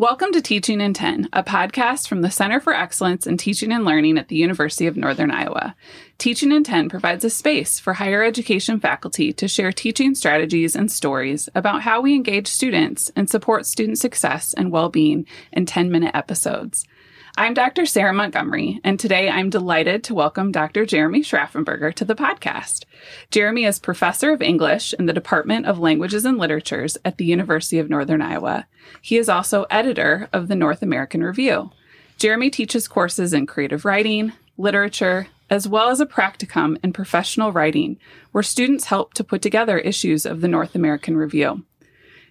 Welcome to Teaching in 10, a podcast from the Center for Excellence in Teaching and Learning at the University of Northern Iowa. Teaching in 10 provides a space for higher education faculty to share teaching strategies and stories about how we engage students and support student success and well being in 10 minute episodes. I'm Dr. Sarah Montgomery, and today I'm delighted to welcome Dr. Jeremy Schraffenberger to the podcast. Jeremy is professor of English in the Department of Languages and Literatures at the University of Northern Iowa. He is also editor of the North American Review. Jeremy teaches courses in creative writing, literature, as well as a practicum in professional writing, where students help to put together issues of the North American Review.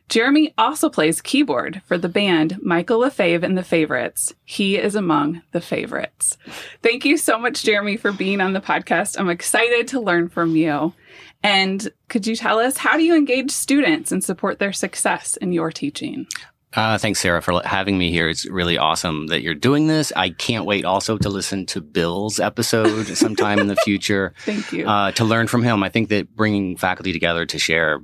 Jeremy also plays keyboard for the band Michael Le Fav and the Favorites. He is among the favorites. Thank you so much, Jeremy, for being on the podcast. I'm excited to learn from you. And could you tell us how do you engage students and support their success in your teaching? Uh, thanks, Sarah, for having me here. It's really awesome that you're doing this. I can't wait also to listen to Bill's episode sometime in the future. Thank you. Uh, to learn from him. I think that bringing faculty together to share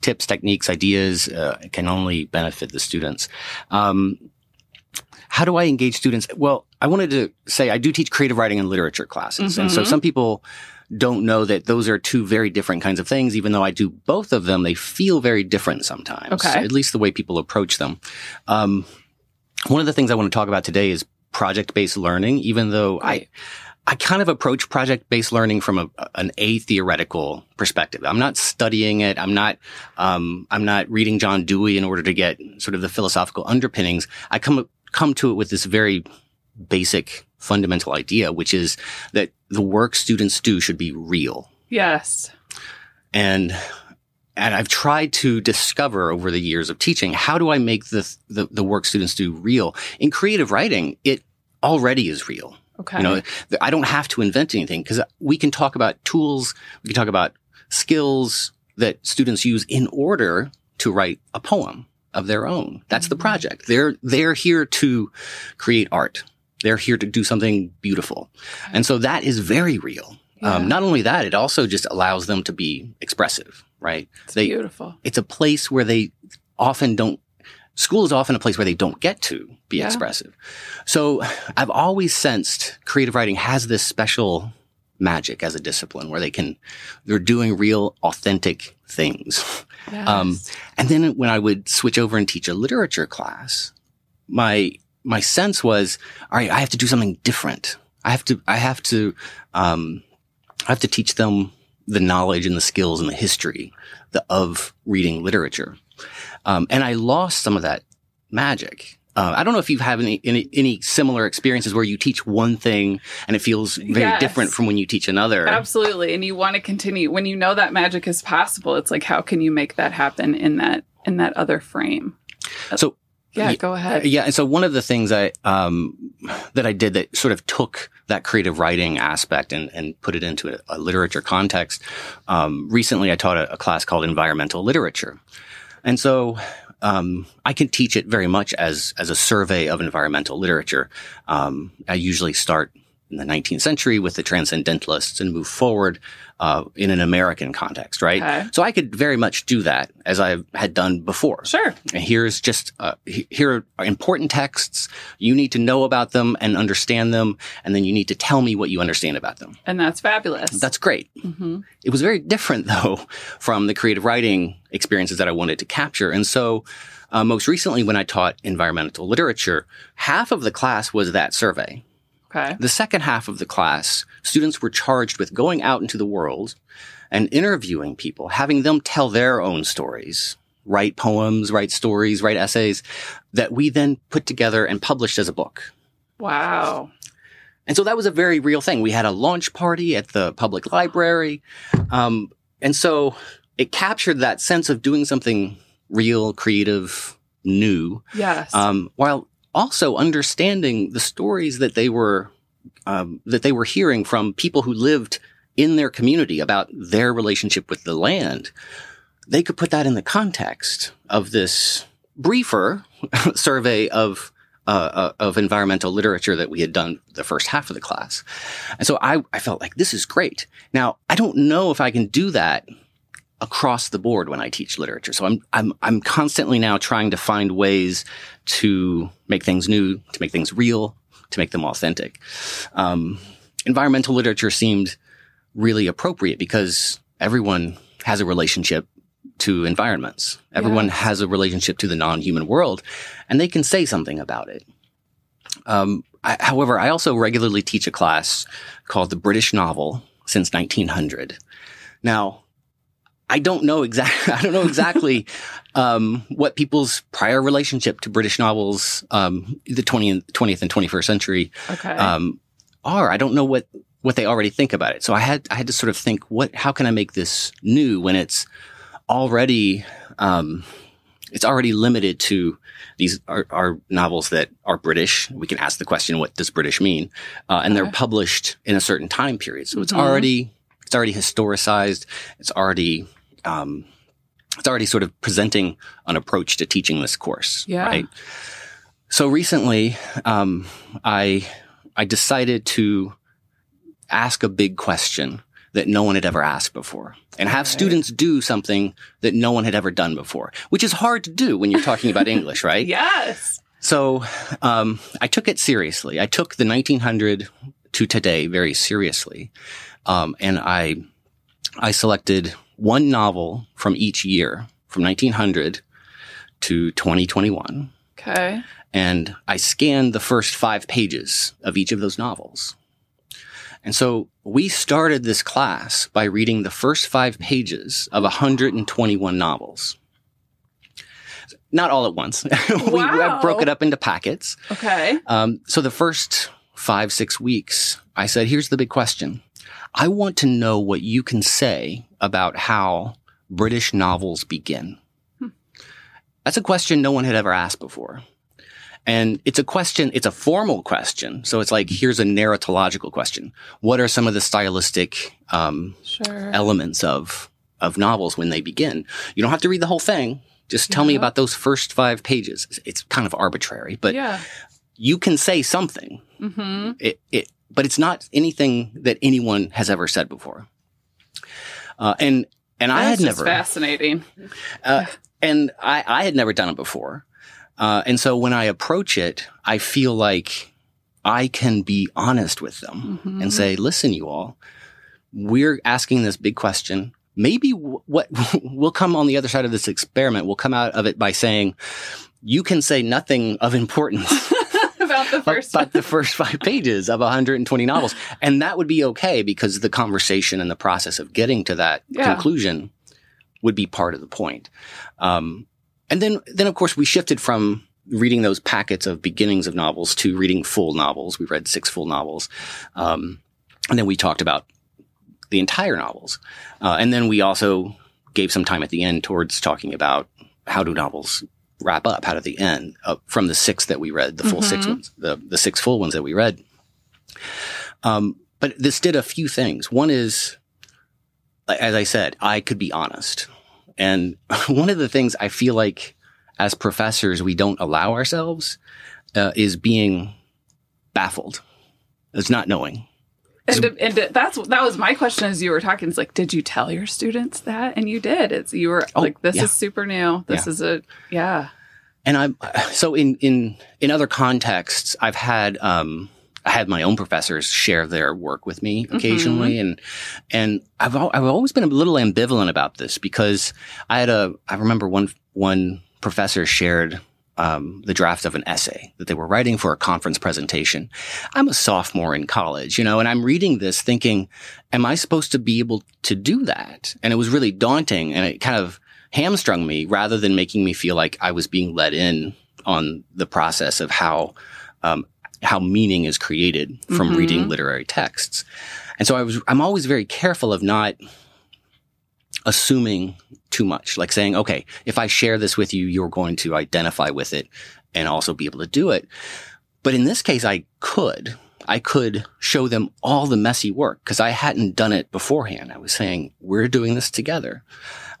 tips, techniques, ideas uh, can only benefit the students. Um, how do I engage students? Well, I wanted to say I do teach creative writing and literature classes. Mm-hmm. And so mm-hmm. some people don't know that those are two very different kinds of things. Even though I do both of them, they feel very different sometimes. Okay. At least the way people approach them. Um, one of the things I want to talk about today is project based learning, even though I, I kind of approach project based learning from a, an a theoretical perspective. I'm not studying it. I'm not, um, I'm not reading John Dewey in order to get sort of the philosophical underpinnings. I come, come to it with this very basic fundamental idea, which is that the work students do should be real. Yes. And and I've tried to discover over the years of teaching how do I make the, the, the work students do real in creative writing. It already is real. Okay. You know, I don't have to invent anything because we can talk about tools. We can talk about skills that students use in order to write a poem of their own. That's mm-hmm. the project. They're, they're here to create art. They're here to do something beautiful. And so that is very real. Yeah. Um, not only that, it also just allows them to be expressive, right? It's they, beautiful. It's a place where they often don't school is often a place where they don't get to be yeah. expressive. So I've always sensed creative writing has this special magic as a discipline where they can, they're doing real authentic things. Yes. Um, and then when I would switch over and teach a literature class, my, my sense was, all right, I have to do something different. I have to, I have to, um, I have to teach them the knowledge and the skills and the history the, of reading literature. Um, and I lost some of that magic. Uh, I don't know if you've had any, any, any similar experiences where you teach one thing and it feels very yes. different from when you teach another. Absolutely, and you want to continue when you know that magic is possible. It's like how can you make that happen in that in that other frame? So yeah, go ahead. Yeah, and so one of the things I um, that I did that sort of took that creative writing aspect and, and put it into a, a literature context. Um, recently, I taught a, a class called environmental literature. And so um, I can teach it very much as as a survey of environmental literature. Um, I usually start in the 19th century with the transcendentalists and move forward uh, in an American context, right? Okay. So I could very much do that as I had done before. Sure. And here's just uh, here are important texts. You need to know about them and understand them, and then you need to tell me what you understand about them. And that's fabulous. That's great. Mm-hmm. It was very different though from the creative writing experiences that I wanted to capture, and so. Uh, most recently, when I taught environmental literature, half of the class was that survey. Okay. The second half of the class, students were charged with going out into the world and interviewing people, having them tell their own stories, write poems, write stories, write essays that we then put together and published as a book. Wow. And so that was a very real thing. We had a launch party at the public library. Um, and so it captured that sense of doing something real, creative, new. Yes. Um, while also understanding the stories that they were um, that they were hearing from people who lived in their community about their relationship with the land, they could put that in the context of this briefer survey of uh, uh, of environmental literature that we had done the first half of the class. And so I, I felt like this is great. Now, I don't know if I can do that across the board when I teach literature. So I'm, I'm, I'm constantly now trying to find ways to make things new, to make things real, to make them authentic. Um, environmental literature seemed really appropriate because everyone has a relationship to environments. Everyone Yes. has a relationship to the non-human world and they can say something about it. Um, I, however, I also regularly teach a class called the British novel since 1900. Now, I don't know exactly, I don't know exactly, um, what people's prior relationship to British novels, um, the 20th, 20th and 21st century, Okay. um, are. I don't know what, what they already think about it. So I had, I had to sort of think, what, how can I make this new when it's already, um, it's already limited to these are, are novels that are British. We can ask the question, what does British mean? Uh, and they're published in a certain time period. So it's Mhm. already, it's already historicized. It's already, um, it's already sort of presenting an approach to teaching this course. Yeah. Right. So recently, um, I, I decided to ask a big question that no one had ever asked before and have Okay. students do something that no one had ever done before, which is hard to do when you're talking about English, right? yes. So, um, I took it seriously. I took the 1900 to today very seriously. Um, and I, I selected one novel from each year from 1900 to 2021 Okay. and I scanned the first five pages of each of those novels. And so we started this class by reading the first five pages of 121 novels. Not all at once. we Wow. broke it up into packets. Okay. Um, so the first five, six weeks, I said, here's the big question. I want to know what you can say about how British novels begin. That's a question no one had ever asked before. And it's a question, it's a formal question. So it's like, here's a narratological question. What are some of the stylistic, um, Sure. elements of, of novels when they begin? You don't have to read the whole thing. Just tell me about those first five pages. It's kind of arbitrary, but yeah. you can say something. Mm-hmm. It, it, but it's not anything that anyone has ever said before. Uh, and and I had That's never, fascinating. uh, and I, I had never done it before. Uh, and so when I approach it, I feel like I can be honest with them Mhm. and say, listen, you all, we're asking this big question. Maybe w- what will come on the other side of this experiment we'll come out of it by saying, you can say nothing of importance the first about the first five pages of 120 novels. And that would be okay because the conversation and the process of getting to that Yeah. conclusion would be part of the point. Um, and then, then of course we shifted from reading those packets of beginnings of novels to reading full novels. We read six full novels. Um, and then we talked about the entire novels. Uh, and then we also gave some time at the end towards talking about how do novels wrap up? How do they end uh, from the six that we read, the full six Mhm. ones, the, the six full ones that we read. Um, but this did a few things. One is, as I said, I could be honest. And one of the things I feel like as professors, we don't allow ourselves uh, is being baffled. It's not knowing. And, and that's that was my question as you were talking. It's like, did you tell your students that? And you did. It's you were Oh, like, this yeah. is super new. This is a yeah. And I'm so in in in other contexts, I've had um I had my own professors share their work with me occasionally, and and I've I've always been a little ambivalent about this because I had a I remember one one professor shared um, the draft of an essay that they were writing for a conference presentation. I'm a sophomore in college, you know, and I'm reading this thinking, am I supposed to be able to do that? And it was really daunting, and it kind of hamstrung me rather than making me feel like I was being let in on the process of how um, how meaning is created from Mhm. reading literary texts. And so I was I'm always very careful of not assuming too much, like saying, okay, if I share this with you, you're going to identify with it and also be able to do it. But in this case, I could. I could show them all the messy work because I hadn't done it beforehand. I was saying, we're doing this together.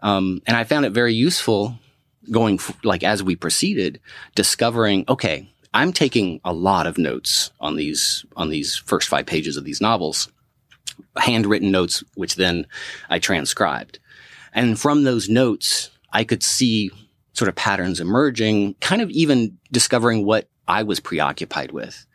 Um, and I found it very useful going, f- like, as we proceeded, discovering, okay, I'm taking a lot of notes on these, on these first five pages of these novels, handwritten notes, which then I transcribed. And from those notes, I could see sort of patterns emerging, kind of even discovering what I was preoccupied with.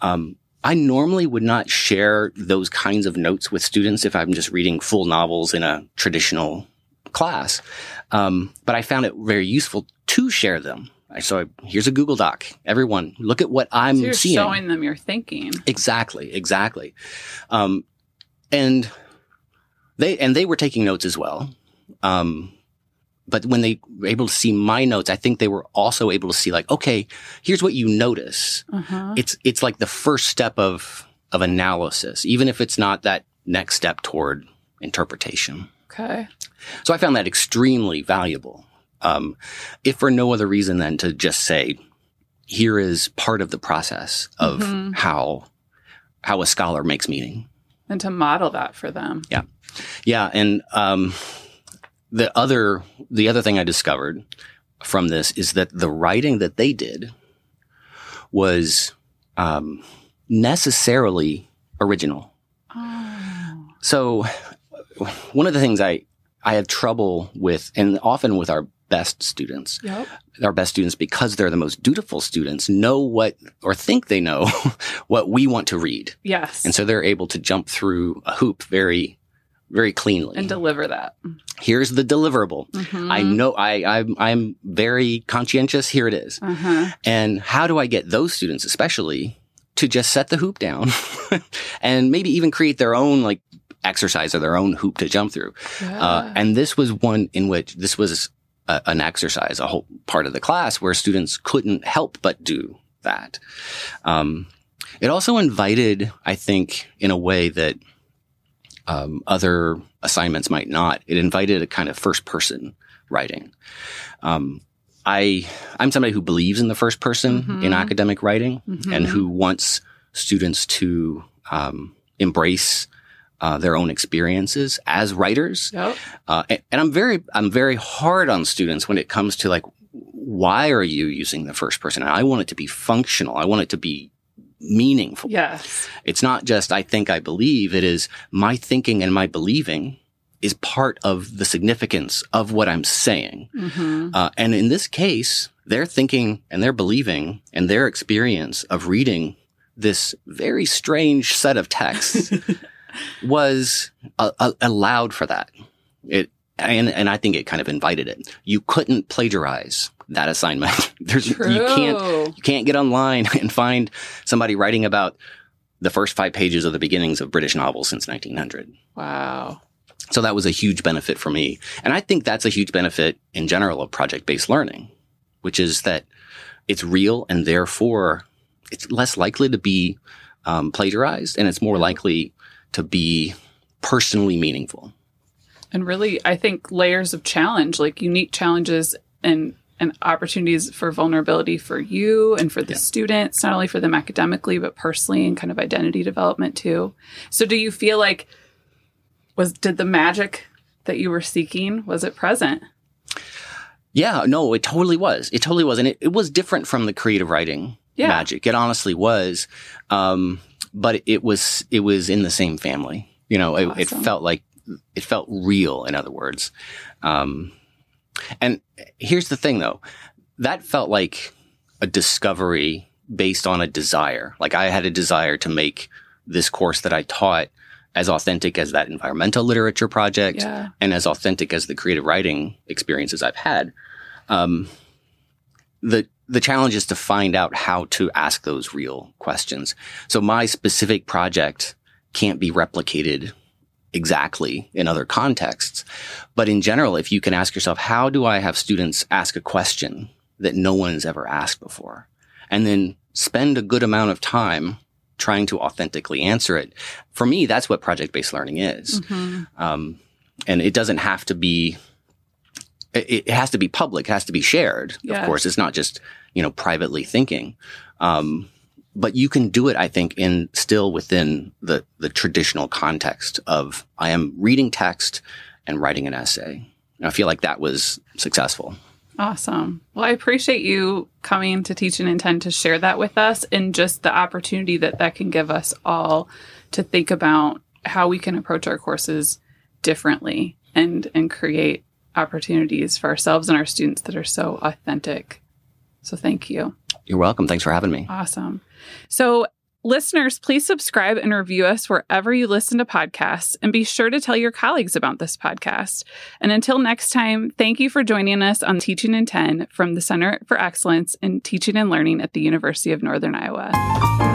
Um, I normally would not share those kinds of notes with students if I'm just reading full novels in a traditional class. Um, but I found it very useful to share them. So here's a Google Doc. Everyone, look at what I'm so you're seeing. showing them your thinking. Exactly, exactly. Um, and they and they were taking notes as well. Um, but when they were able to see my notes, I think they were also able to see like, okay, here's what you notice. Uh-huh. It's it's like the first step of of analysis, even if it's not that next step toward interpretation. Okay. So I found that extremely valuable. Um, if for no other reason than to just say, here is part of the process of Mhm. how how a scholar makes meaning. And to model that for them. Yeah, yeah, and um, the other the other thing I discovered from this is that the writing that they did was um, necessarily original. Oh. So one of the things I I have trouble with, and often with our best students, Yep. our best students, because they're the most dutiful students, know what or think they know what we want to read, Yes. and so they're able to jump through a hoop very, very cleanly. and deliver that. Here's the deliverable. Mhm. I know I I'm, I'm very conscientious. Here it is. Uh-huh. And how do I get those students, especially, to just set the hoop down and maybe even create their own like exercise or their own hoop to jump through? Yeah. Uh, and this was one in which this was a, an exercise, a whole part of the class where students couldn't help but do that. Um, it also invited, I think, in a way that um, other assignments might not. It invited a kind of first person writing. Um, I I'm somebody who believes in the first person Mhm. in academic writing Mhm. and who wants students to um, embrace uh, their own experiences as writers. Yep. Uh, and, and I'm very, I'm very hard on students when it comes to like, why are you using the first person? And I want it to be functional. I want it to be meaningful. Yes. It's not just I think I believe. It is my thinking and my believing is part of the significance of what I'm saying. hmm Uh, and in this case, their thinking and their believing and their experience of reading this very strange set of texts was uh, uh, allowed for that. It and and I think it kind of invited it. You couldn't plagiarize that assignment. There's True. you can't you can't get online and find somebody writing about the first five pages of the beginnings of British novels since 1900. Wow. So that was a huge benefit for me. And I think that's a huge benefit in general of project based learning, which is that it's real and therefore it's less likely to be um, plagiarized and it's more likely to be personally meaningful. And really, I think layers of challenge, like unique challenges and and opportunities for vulnerability for you and for the Yeah. students, not only for them academically, but personally and kind of identity development too. So do you feel like was did the magic that you were seeking, was it present? Yeah, no, it totally was. It totally was. And it, it was different from the creative writing Yeah. magic. It honestly was. Um, but it was, it was in the same family. You know, it, it felt like, it felt real, in other words. Um, and here's the thing though, that felt like a discovery based on a desire. Like I had a desire to make this course that I taught as authentic as that environmental literature project Yeah. and as authentic as the creative writing experiences I've had. Um, the the challenge is to find out how to ask those real questions. So my specific project can't be replicated exactly in other contexts, but in general, if you can ask yourself, how do I have students ask a question that no one has ever asked before, and then spend a good amount of time trying to authentically answer it. For me, that's what project based learning is. Mhm. Um, and it doesn't have to be, it, it has to be public. It has to be shared. Of course, it's not just, you know, privately thinking. Um, but you can do it, I think, in still within the, the traditional context of I am reading text and writing an essay. And I feel like that was successful. Awesome. Well, I appreciate you coming to Teaching in 10 to share that with us and just the opportunity that that can give us all to think about how we can approach our courses differently. and and create opportunities for ourselves and our students that are so authentic. So thank you. You're welcome. Thanks for having me. Awesome. So Listeners, please subscribe and review us wherever you listen to podcasts and be sure to tell your colleagues about this podcast. And until next time, thank you for joining us on Teaching in 10 from the Center for Excellence in Teaching and Learning at the University of Northern Iowa.